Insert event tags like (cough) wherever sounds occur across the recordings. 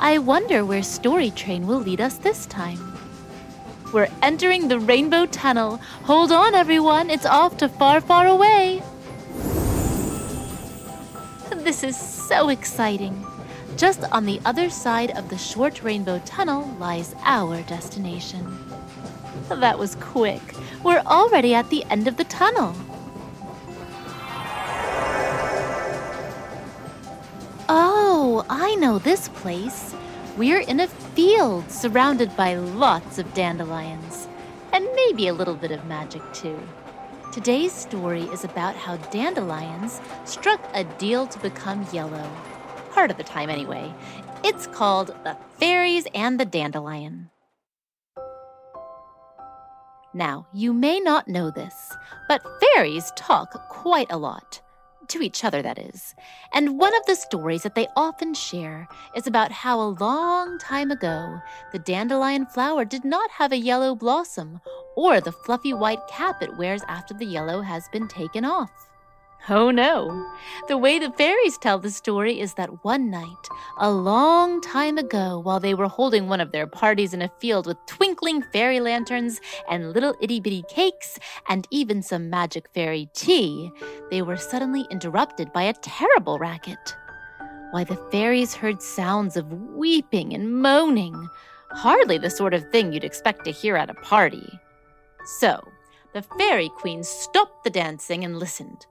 I wonder where Story Train will lead us this time. We're entering the Rainbow Tunnel. Hold on, everyone, it's off to far, far away. This is so exciting. Just on the other side of the short rainbow tunnel lies our destination. That was quick. We're already at the end of the tunnel. I know this place. We're in a field surrounded by lots of dandelions, and maybe a little bit of magic too. Today's story is about how dandelions struck a deal to become yellow. Part of the time, anyway. It's called The Fairies and the Dandelion. Now, you may not know this, but fairies talk quite a lot to each other, that is. And one of the stories that they often share is about how a long time ago, the dandelion flower did not have a yellow blossom or the fluffy white cap it wears after the yellow has been taken off. Oh no! The way the fairies tell the story is that one night, a long time ago, while they were holding one of their parties in a field with twinkling fairy lanterns and little itty bitty cakes and even some magic fairy tea, they were suddenly interrupted by a terrible racket. Why, the fairies heard sounds of weeping and moaning, hardly the sort of thing you'd expect to hear at a party. So, the fairy queen stopped the dancing and listened.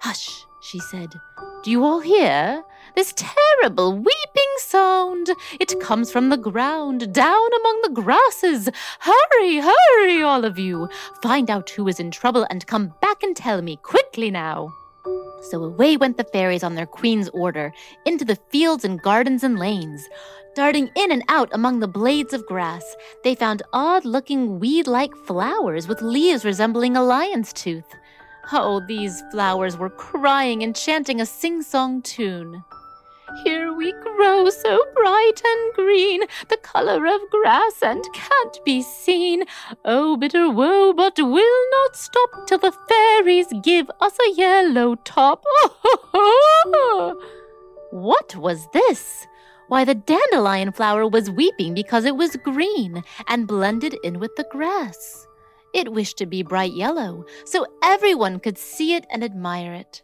Hush, she said. Do you all hear? This terrible weeping sound. It comes from the ground, down among the grasses. Hurry, hurry, all of you. Find out who is in trouble and come back and tell me quickly now. So away went the fairies on their queen's order, into the fields and gardens and lanes. Darting in and out among the blades of grass, they found odd looking weed like flowers with leaves resembling a lion's tooth. Oh, these flowers were crying and chanting a sing song tune. Here we grow so bright and green, the color of grass and can't be seen. Oh, bitter woe, but we'll not stop till the fairies give us a yellow top. Oh, (laughs) what was this? Why, the dandelion flower was weeping because it was green and blended in with the grass. It wished to be bright yellow, so everyone could see it and admire it.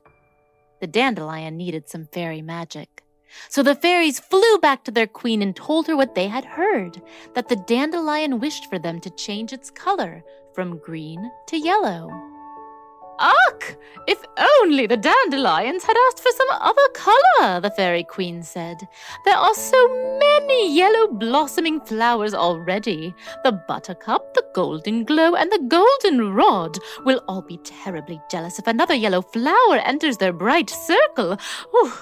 The dandelion needed some fairy magic. So the fairies flew back to their queen and told her what they had heard that the dandelion wished for them to change its color from green to yellow. Ugh! If only the dandelions had asked for some other color, the Fairy Queen said. There are so many yellow blossoming flowers already. The buttercup, the golden glow, and the golden rod will all be terribly jealous if another yellow flower enters their bright circle. Ooh,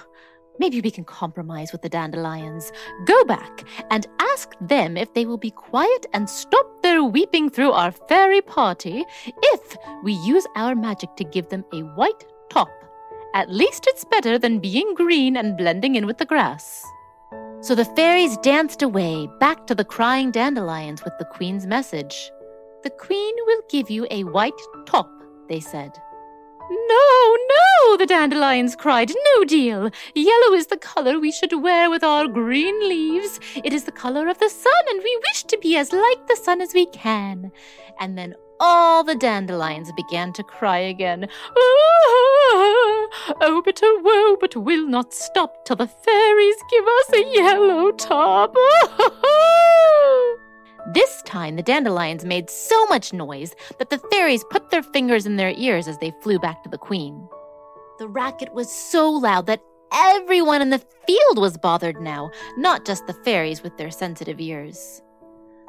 Maybe we can compromise with the dandelions. Go back and ask them if they will be quiet and stop their weeping through our fairy party if we use our magic to give them a white top. At least it's better than being green and blending in with the grass. So the fairies danced away back to the crying dandelions with the queen's message. The queen will give you a white top, they said. No, no, Oh, the dandelions cried. No deal. Yellow is the color we should wear with our green leaves. It is the color of the sun, and we wish to be as like the sun as we can. And then all the dandelions began to cry again. Oh, but oh, woe, but we'll not stop till the fairies give us a yellow top. (laughs) This time, the dandelions made so much noise that the fairies put their fingers in their ears as they flew back to the queen. The racket was so loud that everyone in the field was bothered now, not just the fairies with their sensitive ears.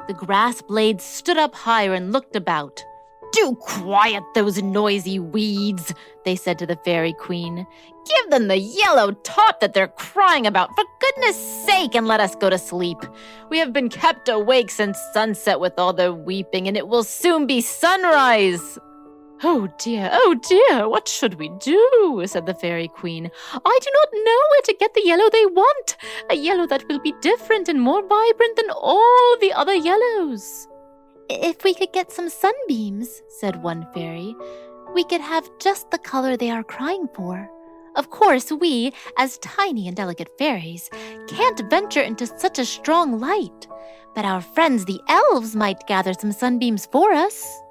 The grass blades stood up higher and looked about. Do quiet those noisy weeds, they said to the fairy queen. Give them the yellow top that they're crying about, for goodness sake, and let us go to sleep. We have been kept awake since sunset with all their weeping, and it will soon be sunrise. Oh dear, oh dear, what should we do? said the fairy queen. I do not know where to get the yellow they want, a yellow that will be different and more vibrant than all the other yellows. If we could get some sunbeams, said one fairy, we could have just the color they are crying for. Of course, we, as tiny and delicate fairies, can't venture into such a strong light, but our friends the elves might gather some sunbeams for us.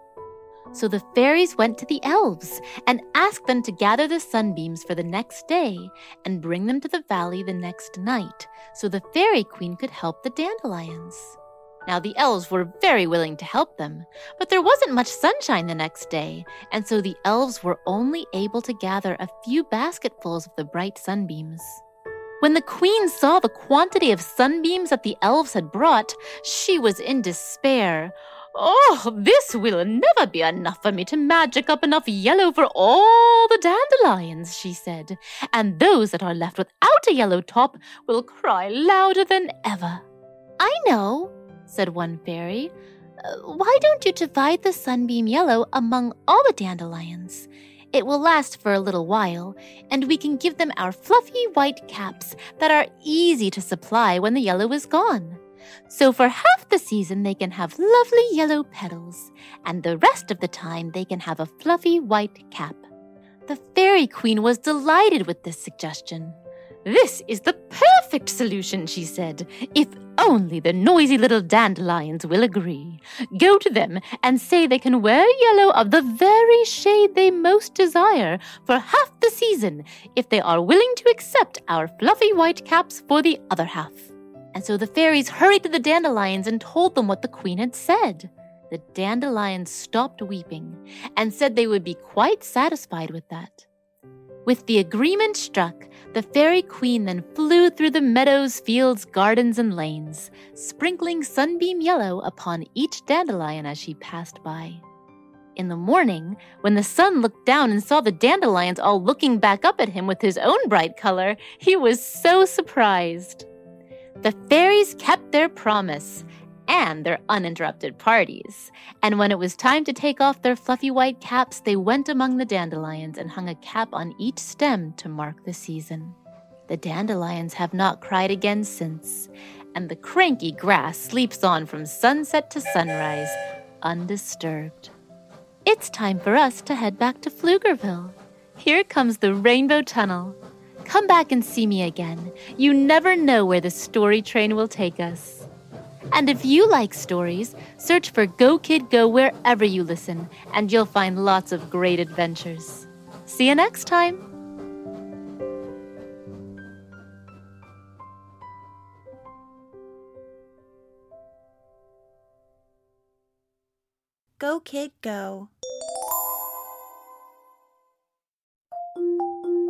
So the fairies went to the elves and asked them to gather the sunbeams for the next day and bring them to the valley the next night so the fairy queen could help the dandelions. Now, the elves were very willing to help them, but there wasn't much sunshine the next day, and so the elves were only able to gather a few basketfuls of the bright sunbeams. When the queen saw the quantity of sunbeams that the elves had brought, she was in despair. Oh, this will never be enough for me to magic up enough yellow for all the dandelions, she said, and those that are left without a yellow top will cry louder than ever. I know, said one fairy. Uh, why don't you divide the sunbeam yellow among all the dandelions? It will last for a little while, and we can give them our fluffy white caps that are easy to supply when the yellow is gone. So for half the season, they can have lovely yellow petals, and the rest of the time, they can have a fluffy white cap. The Fairy Queen was delighted with this suggestion. This is the perfect solution, she said, if only the noisy little dandelions will agree. Go to them and say they can wear yellow of the very shade they most desire for half the season if they are willing to accept our fluffy white caps for the other half. And so the fairies hurried to the dandelions and told them what the queen had said. The dandelions stopped weeping and said they would be quite satisfied with that. With the agreement struck, the fairy queen then flew through the meadows, fields, gardens, and lanes, sprinkling sunbeam yellow upon each dandelion as she passed by. In the morning, when the sun looked down and saw the dandelions all looking back up at him with his own bright color, he was so surprised. The fairies kept their promise and their uninterrupted parties. And when it was time to take off their fluffy white caps, they went among the dandelions and hung a cap on each stem to mark the season. The dandelions have not cried again since, and the cranky grass sleeps on from sunset to sunrise, undisturbed. It's time for us to head back to Pflugerville. Here comes the Rainbow Tunnel. Come back and see me again. You never know where the story train will take us. And if you like stories, search for Go Kid Go wherever you listen, and you'll find lots of great adventures. See you next time! Go Kid Go.